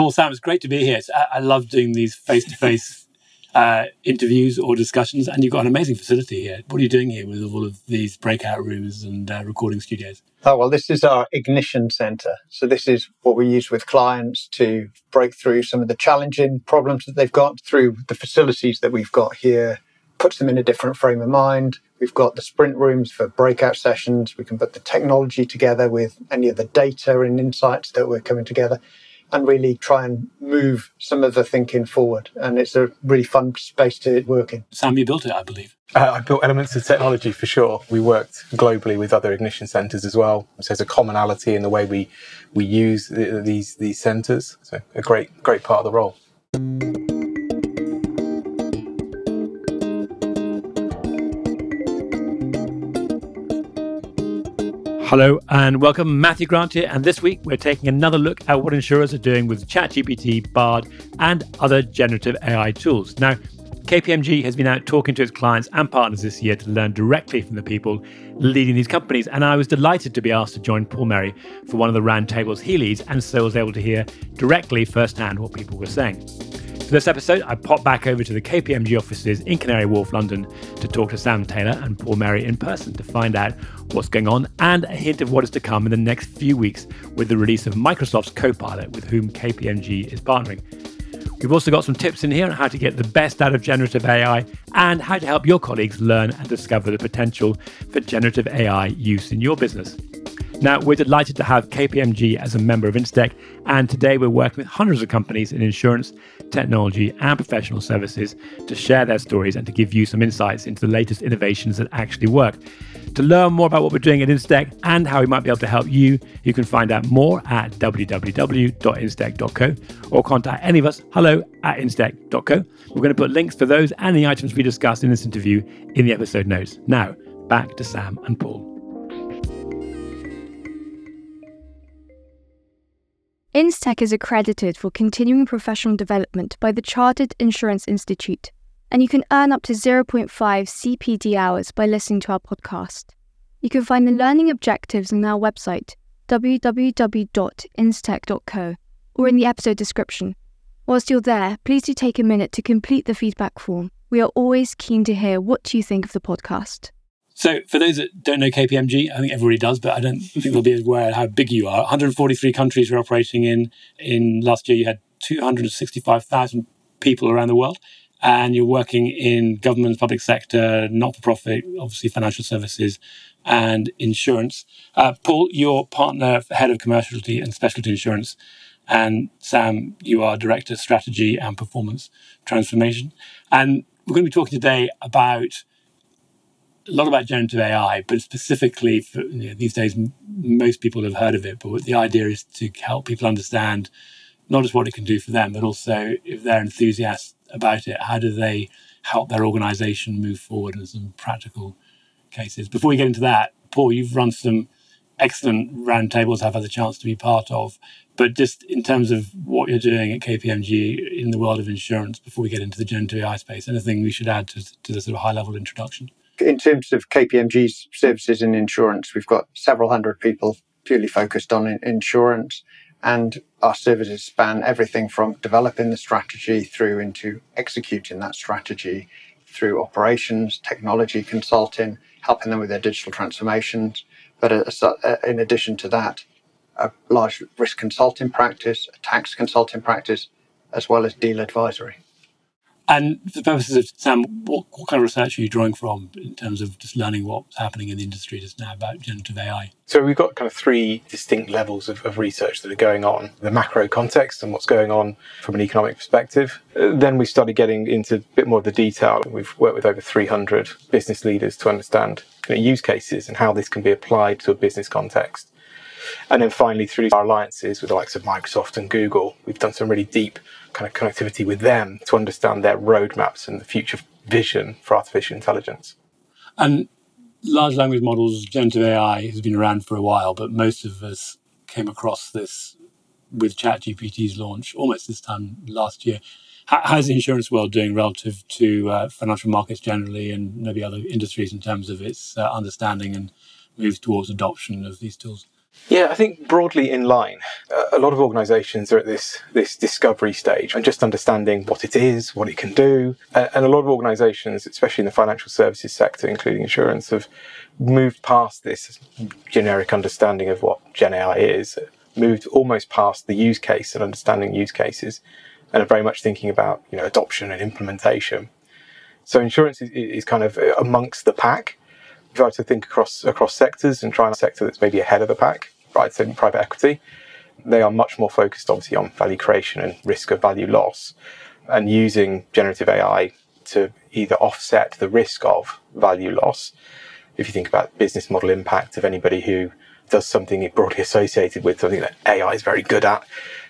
Paul, Sam, it's great to be here. I, I love doing these face to face interviews or discussions, and you've got an amazing facility here. What are you doing here with all of these breakout rooms and uh, recording studios? Oh, well, this is our ignition center. So, this is what we use with clients to break through some of the challenging problems that they've got through the facilities that we've got here, puts them in a different frame of mind. We've got the sprint rooms for breakout sessions. We can put the technology together with any of the data and insights that we're coming together and really try and move some of the thinking forward. And it's a really fun space to work in. Sam, you built it, I believe. Uh, I built elements of technology for sure. We worked globally with other ignition centres as well. So there's a commonality in the way we we use the, these these centres. So a great great part of the role. Hello and welcome, Matthew Grant here. And this week we're taking another look at what insurers are doing with ChatGPT, Bard, and other generative AI tools. Now, KPMG has been out talking to its clients and partners this year to learn directly from the people leading these companies. And I was delighted to be asked to join Paul Merrey for one of the roundtables he leads, and so I was able to hear directly firsthand what people were saying. For this episode, I popped back over to the KPMG offices in Canary Wharf, London, to talk to Sam Taylor and Paul Merrey in person to find out what's going on and a hint of what is to come in the next few weeks with the release of Microsoft's Copilot, with whom KPMG is partnering. We've also got some tips in here on how to get the best out of generative AI and how to help your colleagues learn and discover the potential for generative AI use in your business. Now, we're delighted to have KPMG as a member of Instech, and today we're working with hundreds of companies in insurance, technology, and professional services to share their stories and to give you some insights into the latest innovations that actually work. To learn more about what we're doing at Instech and how we might be able to help you, you can find out more at www.instech.co or contact any of us, hello at instech.co. We're going to put links for those and the items we discussed in this interview in the episode notes. Now, back to Sam and Paul. Instech is accredited for continuing professional development by the Chartered Insurance Institute, and you can earn up to 0.5 CPD hours by listening to our podcast. You can find the learning objectives on our website, www.instech.co, or in the episode description. Whilst you're there, please do take a minute to complete the feedback form. We are always keen to hear what you think of the podcast. So, for those that don't know KPMG, I think everybody does, but I don't think they'll be aware how big you are. 143 countries we're operating in. In last year, you had 265,000 people around the world, and you're working in government, public sector, not for profit, obviously financial services, and insurance. Uh, Paul, your partner, head of commerciality and specialty insurance, and Sam, you are director strategy and performance transformation. And we're going to be talking today about a lot about generative AI, but specifically for you know, these days, m- most people have heard of it. But the idea is to help people understand not just what it can do for them, but also if they're enthusiasts about it, how do they help their organization move forward in some practical cases. Before we get into that, Paul, you've run some excellent roundtables I've had the chance to be part of. But just in terms of what you're doing at KPMG in the world of insurance, before we get into the generative AI space, anything we should add to, to the sort of high level introduction? In terms of KPMG's services in insurance, we've got several hundred people purely focused on insurance. And our services span everything from developing the strategy through into executing that strategy through operations, technology consulting, helping them with their digital transformations. But uh, uh, in addition to that, a large risk consulting practice, a tax consulting practice, as well as deal advisory. And for the purposes of Sam, what, what, kind of research are you drawing from in terms of just learning what's happening in the industry just now about generative AI? So we've got kind of three distinct levels of, of research that are going on: the macro context and what's going on from an economic perspective. Uh, then we started getting into a bit more of the detail. We've worked with over 300 business leaders to understand you know, use cases and how this can be applied to a business context. And then finally, through our alliances with the likes of Microsoft and Google, we've done some really deep kind of connectivity with them to understand their roadmaps and the future vision for artificial intelligence. And large language models, generative AI, has been around for a while, but most of us came across this with ChatGPT's launch almost this time last year. how's the insurance world doing relative to uh, financial markets generally and maybe other industries in terms of its uh, understanding and move towards adoption of these tools? Yeah, I think broadly in line. a lot of organisations are at this this discovery stage and just understanding what it is, what it can do, and a lot of organisations, especially in the financial services sector, including insurance, have moved past this generic understanding of what Gen AI is, moved almost past the use case and understanding use cases, and are very much thinking about you know adoption and implementation. So insurance is, is kind of amongst the pack. Try to think across across sectors and try a sector that's maybe ahead of the pack, right? So private equity, they are much more focused, obviously, on value creation and risk of value loss, and using generative AI to either offset the risk of value loss. If you think about business model impact of anybody who does something broadly associated with something that AI is very good at,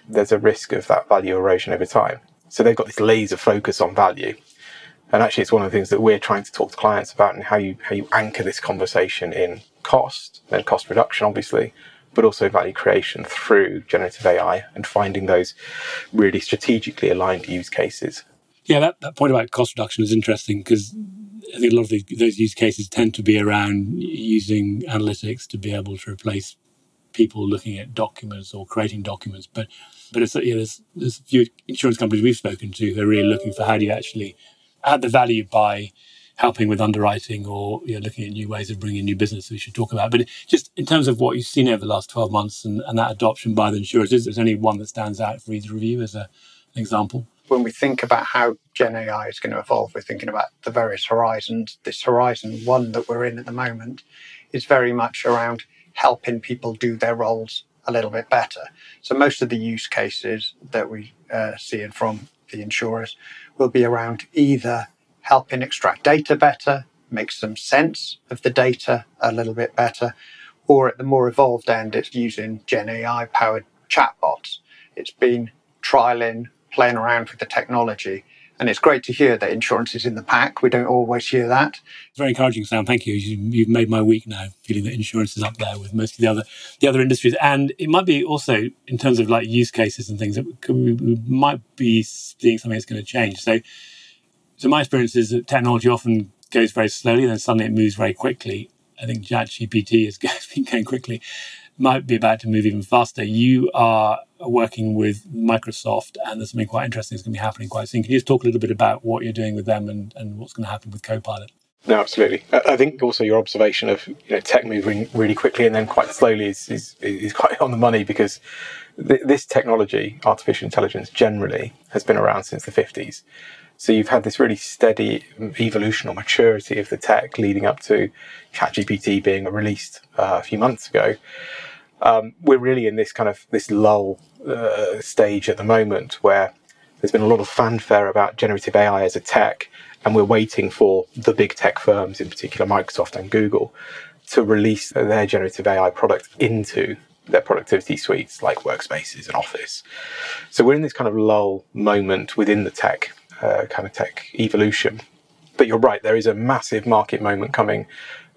there's a risk of that value erosion over time. So they've got this laser focus on value. And actually, it's one of the things that we're trying to talk to clients about and how you how you anchor this conversation in cost and cost reduction, obviously, but also value creation through generative AI and finding those really strategically aligned use cases. Yeah, that, that point about cost reduction is interesting because I think a lot of the, those use cases tend to be around using analytics to be able to replace people looking at documents or creating documents. But but it's, yeah, there's, there's a few insurance companies we've spoken to who are really looking for how do you actually add the value by helping with underwriting or you know, looking at new ways of bringing new business we should talk about. But just in terms of what you've seen over the last 12 months and, and that adoption by the insurers, is there any one that stands out for either of you as a, an example? When we think about how Gen AI is going to evolve, we're thinking about the various horizons. This horizon one that we're in at the moment is very much around helping people do their roles a little bit better. So most of the use cases that we uh, see from the insurers will be around either helping extract data better, make some sense of the data a little bit better, or at the more evolved end, it's using Gen AI powered chatbots. It's been trialing, playing around with the technology. And it's great to hear that insurance is in the pack. We don't always hear that. Very encouraging, Sam. Thank you. you. have made my week now, feeling that insurance is up there with most of the other the other industries. And it might be also in terms of like use cases and things that we, might be seeing something that's going to change. So so my experience is that technology often goes very slowly, then suddenly it moves very quickly. I think ChatGPT been going quickly, might be about to move even faster. You are working with Microsoft, and there's something quite interesting that's going to be happening quite soon. Can you just talk a little bit about what you're doing with them and, and what's going to happen with Copilot? No, absolutely. I think also your observation of you know tech moving really quickly and then quite slowly is is, is quite on the money because th- this technology, artificial intelligence, generally has been around since the 50s. So you've had this really steady evolution or maturity of the tech leading up to ChatGPT being released uh, a few months ago. Um, we're really in this kind of this lull uh, stage at the moment where there's been a lot of fanfare about generative AI as a tech, and we're waiting for the big tech firms, in particular Microsoft and Google, to release their generative AI product into their productivity suites like workspaces and office. So we're in this kind of lull moment within the tech uh, kind of tech evolution. But you're right, there is a massive market moment coming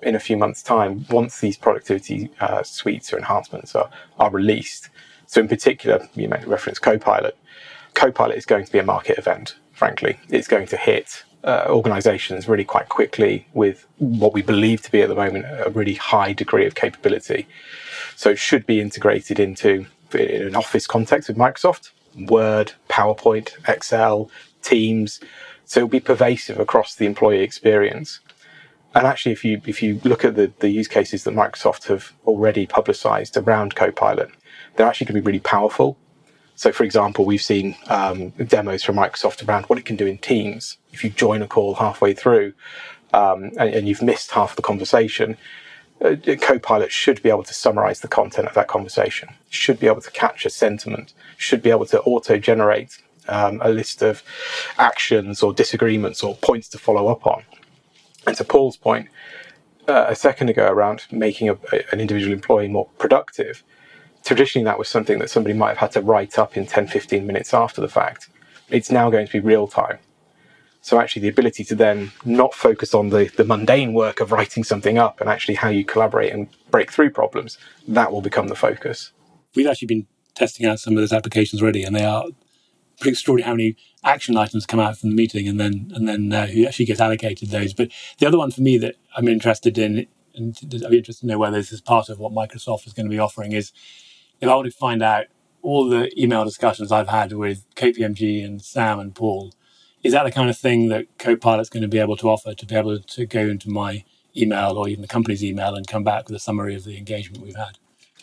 in a few months' time once these productivity uh, suites or enhancements are, are released. So, in particular, you made reference Copilot. Copilot is going to be a market event, frankly. It's going to hit uh, organizations really quite quickly with what we believe to be at the moment a really high degree of capability. So, it should be integrated into in an office context with Microsoft, Word, PowerPoint, Excel, teams. So it'll be pervasive across the employee experience. And actually, if you if you look at the, the use cases that Microsoft have already publicized around Copilot, they're actually going to be really powerful. So, for example, we've seen um, demos from Microsoft around what it can do in Teams. If you join a call halfway through um, and, and, you've missed half the conversation, uh, Copilot should be able to summarize the content of that conversation, should be able to capture sentiment, should be able to auto generate um, a list of actions or disagreements or points to follow up on. And to Paul's point uh, a second ago around making a, a, an individual employee more productive, traditionally that was something that somebody might have had to write up in 10, 15 minutes after the fact. It's now going to be real time. So actually the ability to then not focus on the, the mundane work of writing something up and actually how you collaborate and break through problems, that will become the focus. We've actually been testing out some of those applications already and they are pretty extraordinary how many action items come out from the meeting and then and then uh, who actually gets allocated those. But the other one for me that I'm interested in and I'd be interested to know whether this is part of what Microsoft is going to be offering, is if I want to find out all the email discussions I've had with KPMG and Sam and Paul, is that the kind of thing that Copilot's going to be able to offer to be able to go into my email or even the company's email and come back with a summary of the engagement we've had?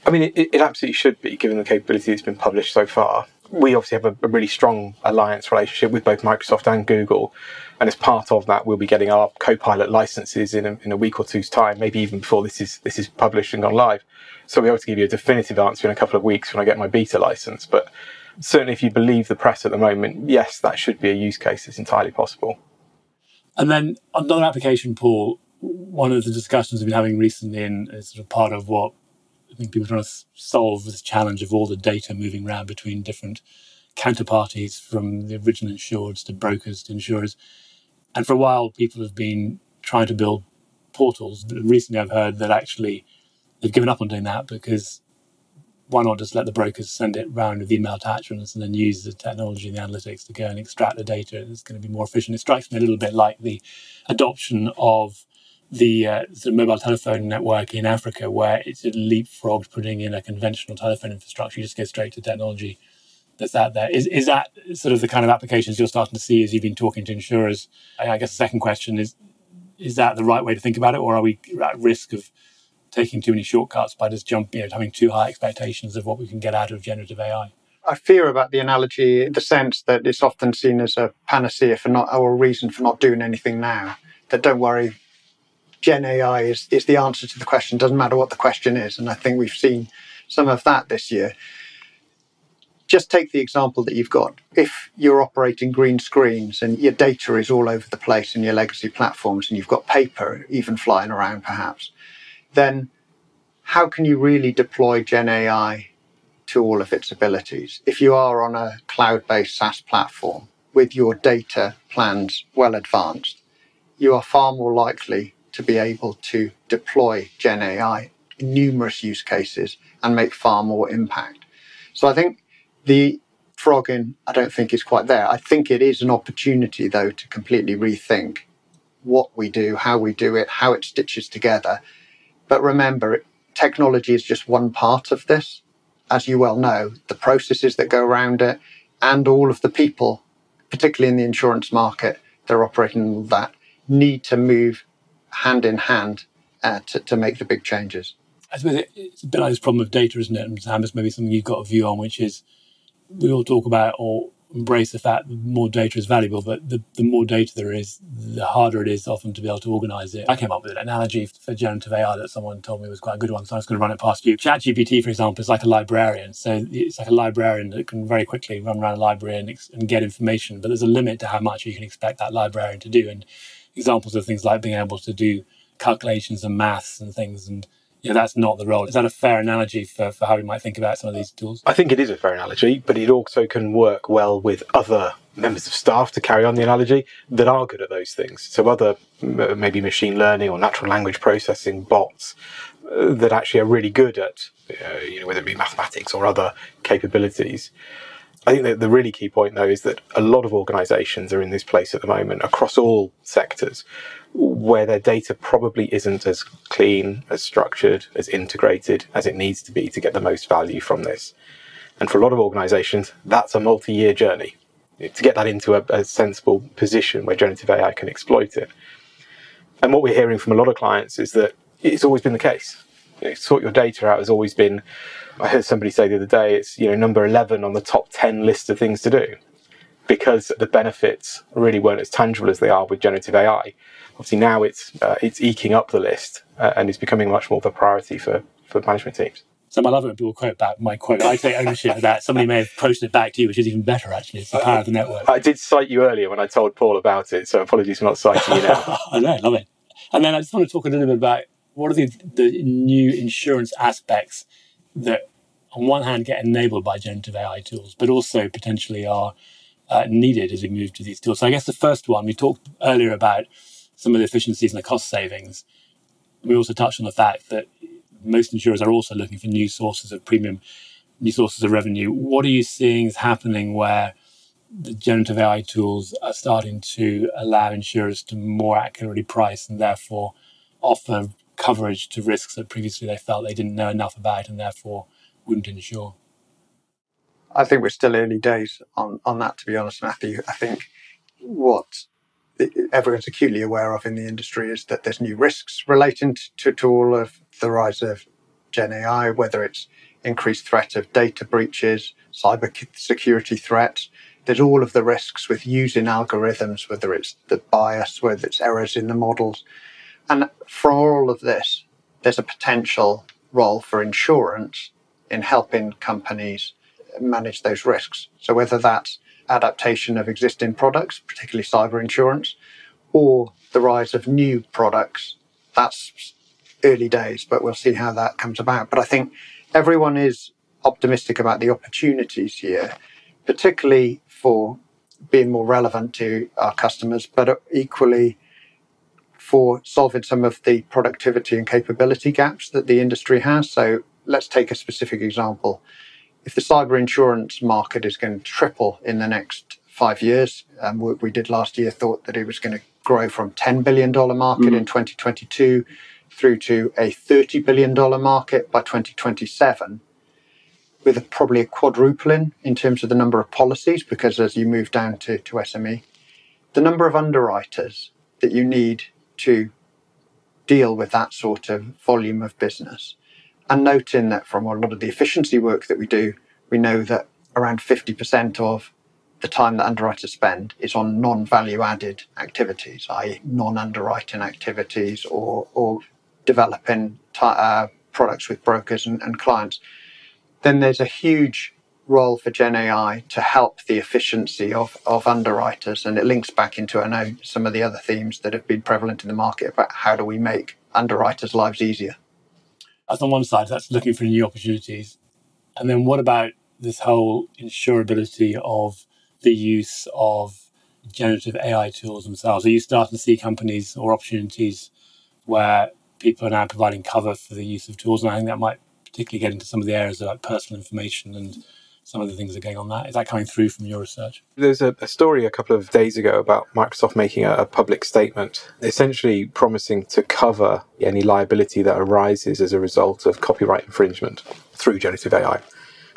I mean, it, it absolutely should be, given the capability that's been published so far. We obviously have a, a, really strong alliance relationship with both Microsoft and Google. And as part of that, we'll be getting our Copilot licenses in a, in a week or two's time, maybe even before this is this is published and gone live. So we'll be able to give you a definitive answer in a couple of weeks when I get my beta license. But certainly, if you believe the press at the moment, yes, that should be a use case. It's entirely possible. And then another application, Paul, one of the discussions we've been having recently, and is sort of part of what think people are trying to solve this challenge of all the data moving around between different counterparties, from the original insureds to brokers to insurers. And for a while, people have been trying to build portals. But recently, I've heard that actually they've given up on doing that because why not just let the brokers send it round with email attachments and then use the technology and the analytics to go and extract the data? It's going to be more efficient. It strikes me a little bit like the adoption of the uh, mobile telephone network in Africa, where it's a leapfrogged putting in a conventional telephone infrastructure. You just go straight to technology that's out there. Is is that sort of the kind of applications you're starting to see as you've been talking to insurers? I guess the second question is: Is that the right way to think about it, or are we at risk of taking too many shortcuts by just jumping, you know, having too high expectations of what we can get out of generative AI? I fear about the analogy in the sense that it's often seen as a panacea for not or a reason for not doing anything now. That don't worry, Gen AI is, is the answer to the question, doesn't matter what the question is. And I think we've seen some of that this year. Just take the example that you've got. If you're operating green screens and your data is all over the place in your legacy platforms and you've got paper even flying around perhaps, then how can you really deploy Gen AI to all of its abilities? If you are on a cloud based SaaS platform with your data plans well advanced, you are far more likely to be able to deploy Gen AI in numerous use cases and make far more impact. So I think the frogging, I don't think is quite there. I think it is an opportunity, though, to completely rethink what we do, how we do it, how it stitches together. But remember, technology is just one part of this. As you well know, the processes that go around it and all of the people, particularly in the insurance market, that are operating that, need to move hand in hand uh, to, to make the big changes. I suppose it's a bit like this problem of data, isn't it? And Sam, it's maybe something you've got a view on, which is we all talk about or embrace the fact that more data is valuable, but the, the more data there is, the harder it is often to be able to organize it. I came up with an analogy for generative AI that someone told me was quite a good one, so I was going to run it past you. ChatGPT, for example, is like a librarian. So it's like a librarian that can very quickly run around a library and, and get information, but there's a limit to how much you can expect that librarian to do. And examples of things like being able to do calculations and maths and things and yeah, that's not the role. Is that a fair analogy for, for how we might think about some of these tools? I think it is a fair analogy, but it also can work well with other members of staff to carry on the analogy that are good at those things. So other maybe machine learning or natural language processing bots uh, that actually are really good at, uh, you know, whether it be mathematics or other capabilities. I think that the really key point, though, is that a lot of organizations are in this place at the moment across all sectors where their data probably isn't as clean, as structured, as integrated as it needs to be to get the most value from this. And for a lot of organizations, that's a multi year journey to get that into a, a sensible position where generative AI can exploit it. And what we're hearing from a lot of clients is that it's always been the case. You know, sort your data out has always been I heard somebody say the other day it's you know number eleven on the top ten list of things to do because the benefits really weren't as tangible as they are with generative AI. Obviously now it's uh, it's eking up the list uh, and it's becoming much more of a priority for for management teams. So I love it when people quote back my quote. I take ownership of that. Somebody may have posted it back to you, which is even better, actually. It's the power of the network. I did cite you earlier when I told Paul about it, so apologies for not citing you now. I know, love it. And then I just want to talk a little bit about what are the, the new insurance aspects that on one hand get enabled by generative AI tools, but also potentially are uh, needed as we move to these tools. So I guess the first one, we talked earlier about some of the efficiencies and the cost savings. We also touched on the fact that most insurers are also looking for new sources of premium, new sources of revenue. What are you seeing is happening where the generative AI tools are starting to allow insurers to more accurately price and therefore offer coverage to risks that previously they felt they didn't know enough about and therefore wouldn't insure? I think we're still early days on, on that, to be honest, Matthew. I think what everyone's acutely aware of in the industry is that there's new risks relating to, to all of the rise of Gen AI, whether it's increased threat of data breaches, cyber security threats. There's all of the risks with using algorithms, whether it's the bias, whether it's errors in the models. And for all of this, there's a potential role for insurance in helping companies manage those risks. So whether that's adaptation of existing products, particularly cyber insurance, or the rise of new products, that's early days, but we'll see how that comes about. But I think everyone is optimistic about the opportunities here, particularly for being more relevant to our customers, but equally for solving some of the productivity and capability gaps that the industry has. So let's take a specific example. If the cyber insurance market is going to triple in the next five years, um, what we did last year thought that it was going to grow from $10 billion market mm. in 2022 through to a $30 billion market by 2027 with a, probably a quadrupling in terms of the number of policies, because as you move down to, to SME, the number of underwriters that you need to deal with that sort of volume of business. And noting that from a lot of the efficiency work that we do, we know that around 50% of the time that underwriters spend is on non value added activities, i.e., non underwriting activities or, or developing t- uh, products with brokers and, and clients then there's a huge role for Gen AI to help the efficiency of, of underwriters. And it links back into, I know, some of the other themes that have been prevalent in the market about how do we make underwriters' lives easier. That's on one side, that's looking for new opportunities. And then what about this whole insurability of the use of generative AI tools themselves? Are you starting to see companies or opportunities where people are now providing cover for the use of tools? And I think that might particularly get into some of the areas of like personal information and some of the things that are going on that. Is that coming through from your research? There's a, a story a couple of days ago about Microsoft making a, a, public statement, essentially promising to cover any liability that arises as a result of copyright infringement through generative AI.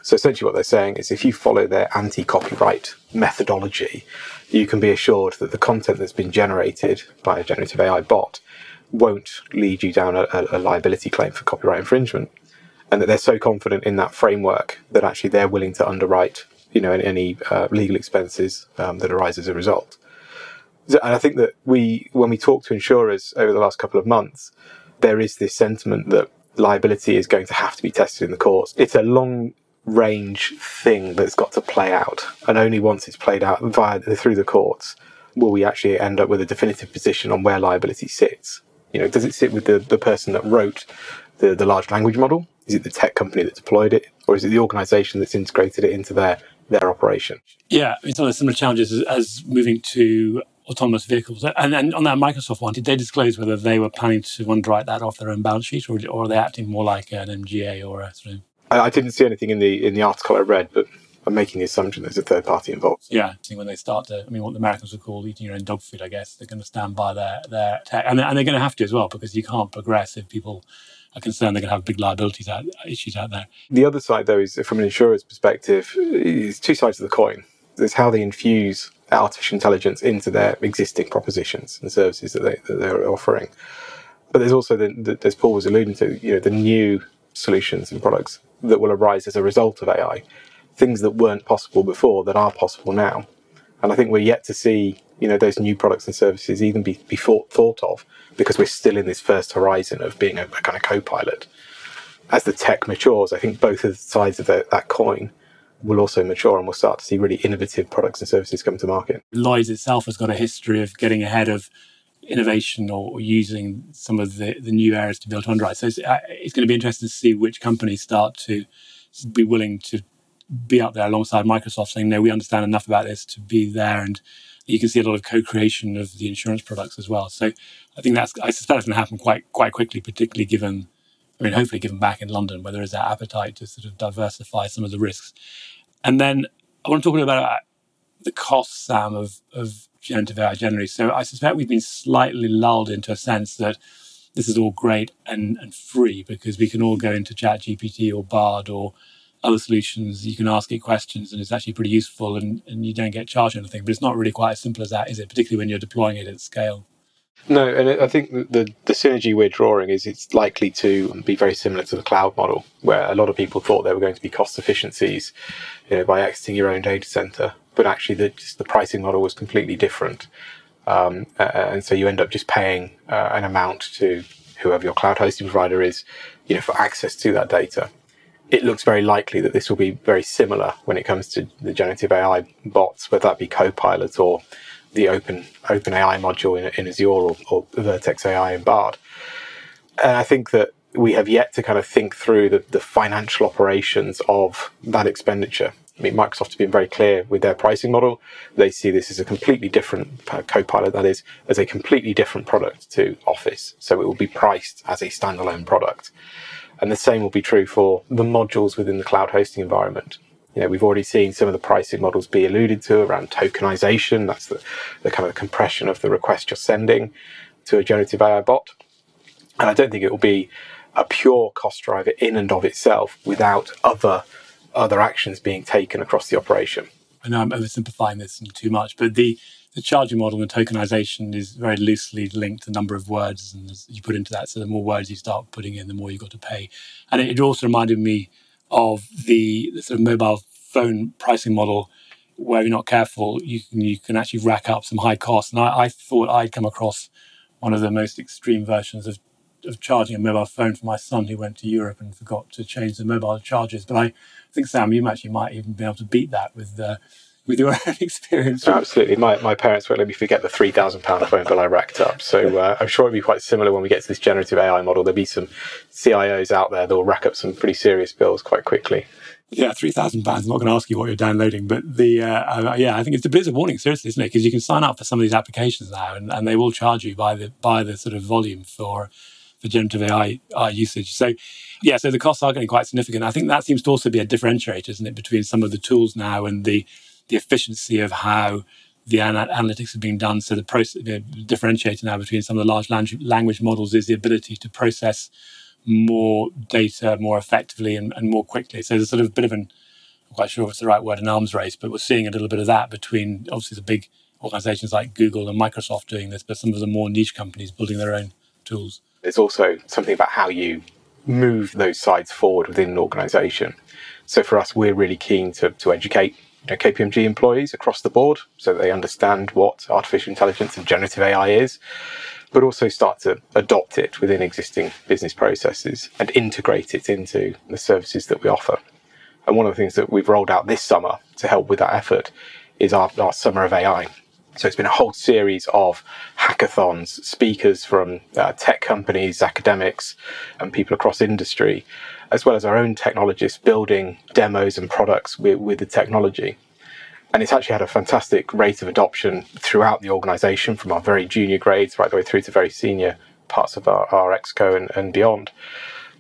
So essentially, what they're saying is if you follow their anti copyright methodology, you can be assured that the content that's been generated by a generative AI bot won't lead you down a, a liability claim for copyright infringement and that they're so confident in that framework that actually they're willing to underwrite, you know, any uh, legal expenses um, that arise as a result. And I think that we, when we talk to insurers over the last couple of months, there is this sentiment that liability is going to have to be tested in the courts. It's a long range thing that's got to play out, and only once it's played out via through the courts will we actually end up with a definitive position on where liability sits. You know, does it sit with the, the person that wrote the, the large language model? Is it the tech company that deployed it, or is it the organization that's integrated it into their their operation? Yeah, it's one of the similar challenges as, as moving to autonomous vehicles. And then on that Microsoft one, did they disclose whether they were planning to underwrite that off their own balance sheet, or, or are they acting more like an MGA or a sort of? I, I didn't see anything in the in the article I read, but I'm making the assumption there's a third party involved. Yeah, I when they start to, I mean, what the Americans would call eating your own dog food, I guess they're going to stand by their their tech, and, and they're going to have to as well because you can't progress if people are concerned they're going to have big liabilities out, issues out there. The other side, though, is from an insurer's perspective, is two sides of the coin. There's how they infuse artificial intelligence into their existing propositions and services that, they, that they're offering. But there's also, the, the, as Paul was alluding to, you know, the new solutions and products that will arise as a result of AI, things that weren't possible before that are possible now. And I think we're yet to see, you know, those new products and services even be, be thought, thought of because we're still in this first horizon of being a, a kind of co-pilot. As the tech matures, I think both of sides of the, that coin will also mature and we'll start to see really innovative products and services come to market. Lloyds itself has got a history of getting ahead of innovation or using some of the, the new areas to build underwrite. So it's, uh, it's going to be interesting to see which companies start to be willing to be out there alongside Microsoft saying, no, we understand enough about this to be there. And you can see a lot of co-creation of the insurance products as well. So I think that's, I suspect it's going to happen quite, quite quickly, particularly given, I mean, hopefully given back in London, where there is that appetite to sort of diversify some of the risks. And then I want to talk a bit about the costs, Sam, of, of generative AI generally. So I suspect we've been slightly lulled into a sense that this is all great and, and free because we can all go into ChatGPT or Bard or other solutions. You can ask it questions and it's actually pretty useful and, and you don't get charged anything. But it's not really quite as simple as that, is it? Particularly when you're deploying it at scale. No, and I think the, the synergy we're drawing is it's likely to be very similar to the cloud model, where a lot of people thought there were going to be cost efficiencies you know, by exiting your own data center, but actually the, just the pricing model was completely different. Um, and so you end up just paying uh, an amount to whoever your cloud hosting provider is, you know, for access to that data. It looks very likely that this will be very similar when it comes to the generative AI bots, whether that be Copilot or the open open AI module in, in Azure or, or Vertex AI in Bard. And I think that we have yet to kind of think through the, the financial operations of that expenditure. I mean, Microsoft has been very clear with their pricing model. They see this as a completely different uh, Copilot, that is, as a completely different product to Office. So it will be priced as a standalone product. And the same will be true for the modules within the cloud hosting environment. You know, we've already seen some of the pricing models be alluded to around tokenization. That's the, the kind of compression of the request you're sending to a generative AI bot. And I don't think it will be a pure cost driver in and of itself without other other actions being taken across the operation. I know I'm oversimplifying this too much, but the the charging model and tokenization is very loosely linked to the number of words and you put into that. So the more words you start putting in, the more you've got to pay. And it, also reminded me of the, the sort of mobile phone pricing model where you're not careful, you can you can actually rack up some high costs. And I, I thought I'd come across one of the most extreme versions of, of charging a mobile phone for my son who went to Europe and forgot to change the mobile charges. But I think Sam, you actually might even be able to beat that with uh, with your own experience. Absolutely, my, my parents won't let me forget the three thousand pound phone bill I racked up. So uh, I'm sure it'll be quite similar when we get to this generative AI model. There'll be some CIOs out there that will rack up some pretty serious bills quite quickly yeah, three thousand pounds. I'm not going to ask you what you're downloading, but the uh, uh, yeah, I think it's a bit of a warning, seriously, isn't it? Because you can sign up for some of these applications now, and, and they will charge you by the by the sort of volume for for generative AI, AI usage. So yeah, so the costs are getting quite significant. I think that seems to also be a differentiator, isn't it, between some of the tools now and the the efficiency of how the analytics are being done. So the process, the differentiator now between some of the large language models is the ability to process more data more effectively and, and more quickly. So there's sort of a bit of an, I'm quite sure if it's the right word, an arms race, but we're seeing a little bit of that between obviously the big organizations like Google and Microsoft doing this, but some of the more niche companies building their own tools. There's also something about how you move those sides forward within an organization. So for us, we're really keen to, to educate you know, KPMG employees across the board so that they understand what artificial intelligence and generative AI is but also start to adopt it within existing business processes and integrate it into the services that we offer. And one of the things that we've rolled out this summer to help with that effort is our, our Summer of AI. So it's been a whole series of hackathons, speakers from uh, tech companies, academics, and people across industry, as well as our own technologists building demos and products with, with the technology. And it's actually had a fantastic rate of adoption throughout the organization, from our very junior grades right the way through to very senior parts of our, our exco and, and beyond.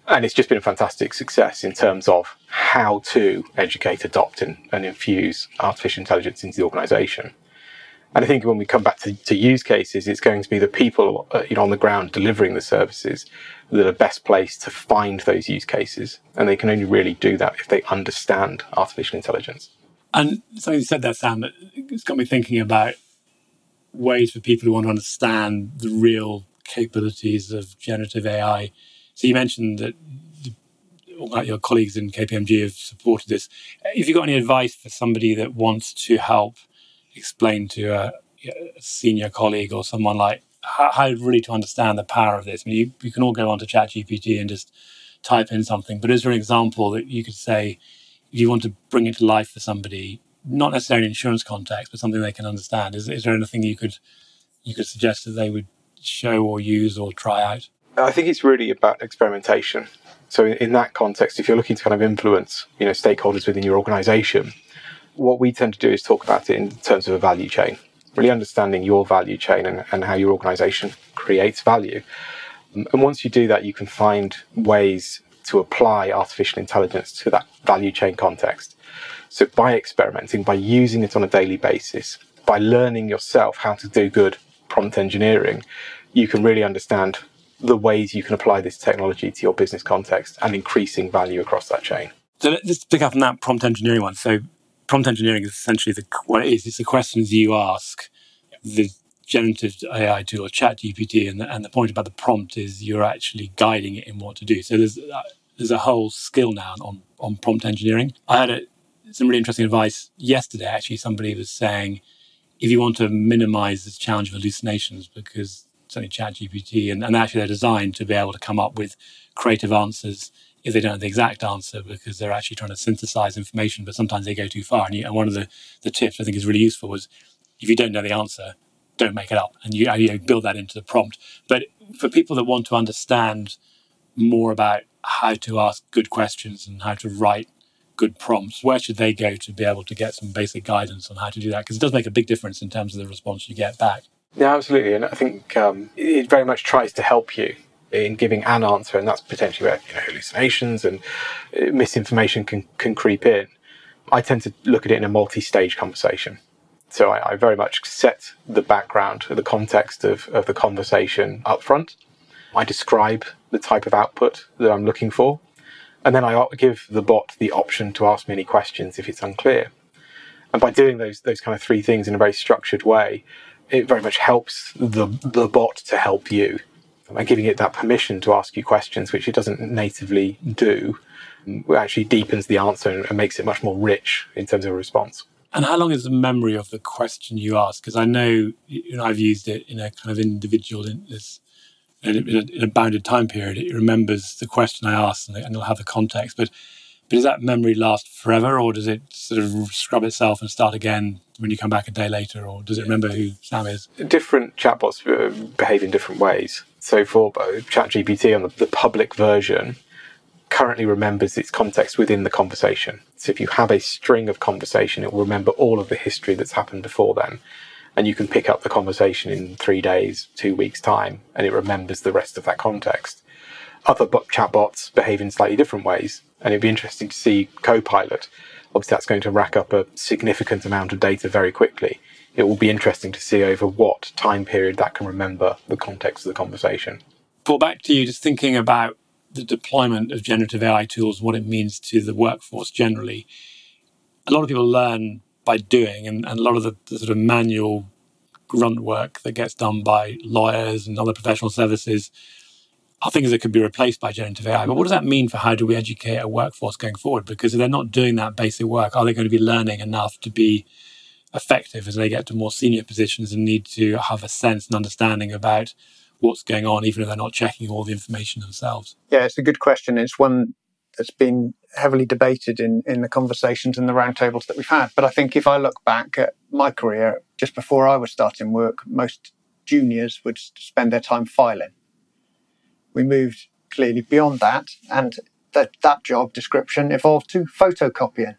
And it's just been a fantastic success in terms of how to educate, adopt, and, and infuse artificial intelligence into the organization. And I think when we come back to, to use cases, it's going to be the people uh, you know, on the ground delivering the services that are best placed to find those use cases. And they can only really do that if they understand artificial intelligence. And something you said there, Sam, it's got me thinking about ways for people who want to understand the real capabilities of generative AI. So you mentioned that your colleagues in KPMG have supported this. If you've got any advice for somebody that wants to help explain to a, a senior colleague or someone like how, how, really to understand the power of this, I mean, you, you can all go onto ChatGPT and just type in something, but is there an example that you could say, if you want to bring it to life for somebody, not necessarily in insurance context, but something they can understand, is, is there anything you could you could suggest that they would show or use or try out? I think it's really about experimentation. So in that context, if you're looking to kind of influence, you know, stakeholders within your organization, what we tend to do is talk about it in terms of a value chain, really understanding your value chain and, and how your organization creates value. Um, and once you do that, you can find ways to apply artificial intelligence to that value chain context. So by experimenting, by using it on a daily basis, by learning yourself how to do good prompt engineering, you can really understand the ways you can apply this technology to your business context and increasing value across that chain. So let's pick up on that prompt engineering one. So prompt engineering is essentially the what it is. It's the questions you ask the generative AI tool or Chat GPT, and the, and the point about the prompt is you're actually guiding it in what to do. So there's uh, there's a whole skill now on on prompt engineering. I had a, some really interesting advice yesterday. Actually, somebody was saying if you want to minimize the challenge of hallucinations, because certainly Chat GPT and, and actually they're designed to be able to come up with creative answers if they don't have the exact answer because they're actually trying to synthesize information, but sometimes they go too far. And, you, and one of the, the tips I think is really useful was if you don't know the answer, don't make it up and you, you build that into the prompt. But for people that want to understand more about how to ask good questions and how to write good prompts, where should they go to be able to get some basic guidance on how to do that? Because it does make a big difference in terms of the response you get back. Yeah, absolutely. And I think um, it very much tries to help you in giving an answer, and that's potentially where you know, hallucinations and uh, misinformation can, can creep in. I tend to look at it in a multi stage conversation. So I, I, very much set the background, the context of, of the conversation up front. I describe the type of output that I'm looking for. And then I give the bot the option to ask me any questions if it's unclear. And by doing those, those kind of three things in a very structured way, it very much helps the, the bot to help you and giving it that permission to ask you questions, which it doesn't natively do, actually deepens the answer and makes it much more rich in terms of a response. And how long is the memory of the question you ask? Because I know, you know I've used it in a kind of individual in this in a, in a, bounded time period. It remembers the question I asked and, it'll have the context. But but does that memory last forever, or does it sort of scrub itself and start again when you come back a day later, or does it remember who Sam is? Different chatbots uh, behave in different ways. So for uh, ChatGPT on the, the public version, currently remembers its context within the conversation. So if you have a string of conversation, it will remember all of the history that's happened before then. And you can pick up the conversation in three days, two weeks' time, and it remembers the rest of that context. Other chatbots behave in slightly different ways and it'd be interesting to see Copilot. Obviously, that's going to rack up a significant amount of data very quickly. It will be interesting to see over what time period that can remember the context of the conversation. Paul, back to you, just thinking about the deployment of generative AI tools, what it means to the workforce generally. A lot of people learn by doing, and, and a lot of the, the sort of manual grunt work that gets done by lawyers and other professional services are things that could be replaced by generative AI. But what does that mean for how do we educate a workforce going forward? Because if they're not doing that basic work, are they going to be learning enough to be effective as they get to more senior positions and need to have a sense and understanding about what's going on, even if they're not checking all the information themselves? Yeah, it's a good question. It's one that's been heavily debated in, in the conversations and the roundtables that we've had. But I think if I look back at my career, just before I was starting work, most juniors would spend their time filing we moved clearly beyond that, and that, that job description evolved to photocopying.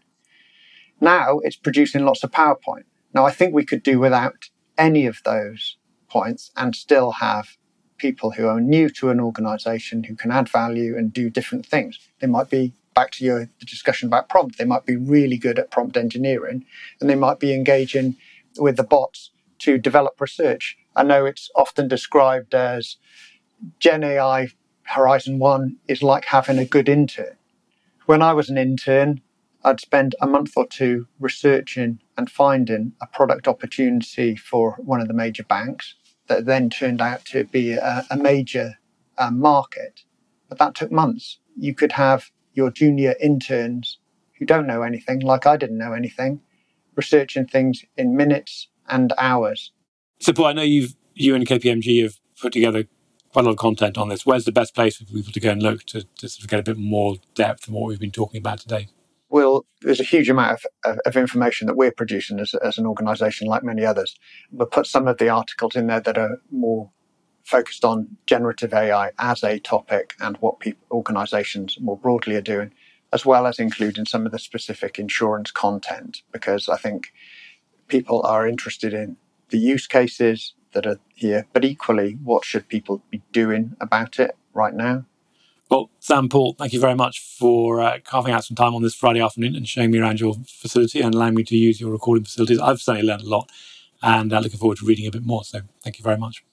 Now it's producing lots of PowerPoint. Now, I think we could do without any of those points and still have people who are new to an organization who can add value and do different things. They might be, back to your discussion about prompt, they might be really good at prompt engineering and they might be engaging with the bots to develop research. I know it's often described as Gen AI Horizon 1 is like having a good intern. When I was an intern, I'd spend a month or two researching and finding a product opportunity for one of the major banks that then turned out to be a, a major uh, market. But that took months. You could have your junior interns who don't know anything, like I didn't know anything, researching things in minutes and hours. So, Paul, I know you've you and KPMG have put together quite a lot of content on this. Where's the best place for people to go and look to, to sort of get a bit more depth than what we've been talking about today? Well, there's a huge amount of, of, of information that we're producing as, as an organisation, like many others. But put some of the articles in there that are more focused on generative AI as a topic and what people, organisations more broadly are doing, as well as including some of the specific insurance content, because I think people are interested in the use cases, that are here, but equally, what should people be doing about it right now? Well, Sam Paul, thank you very much for uh, carving out some time on this Friday afternoon and showing me around your facility and allowing me to use your recording facilities. I've certainly learned a lot and uh, looking forward to reading a bit more. So, thank you very much.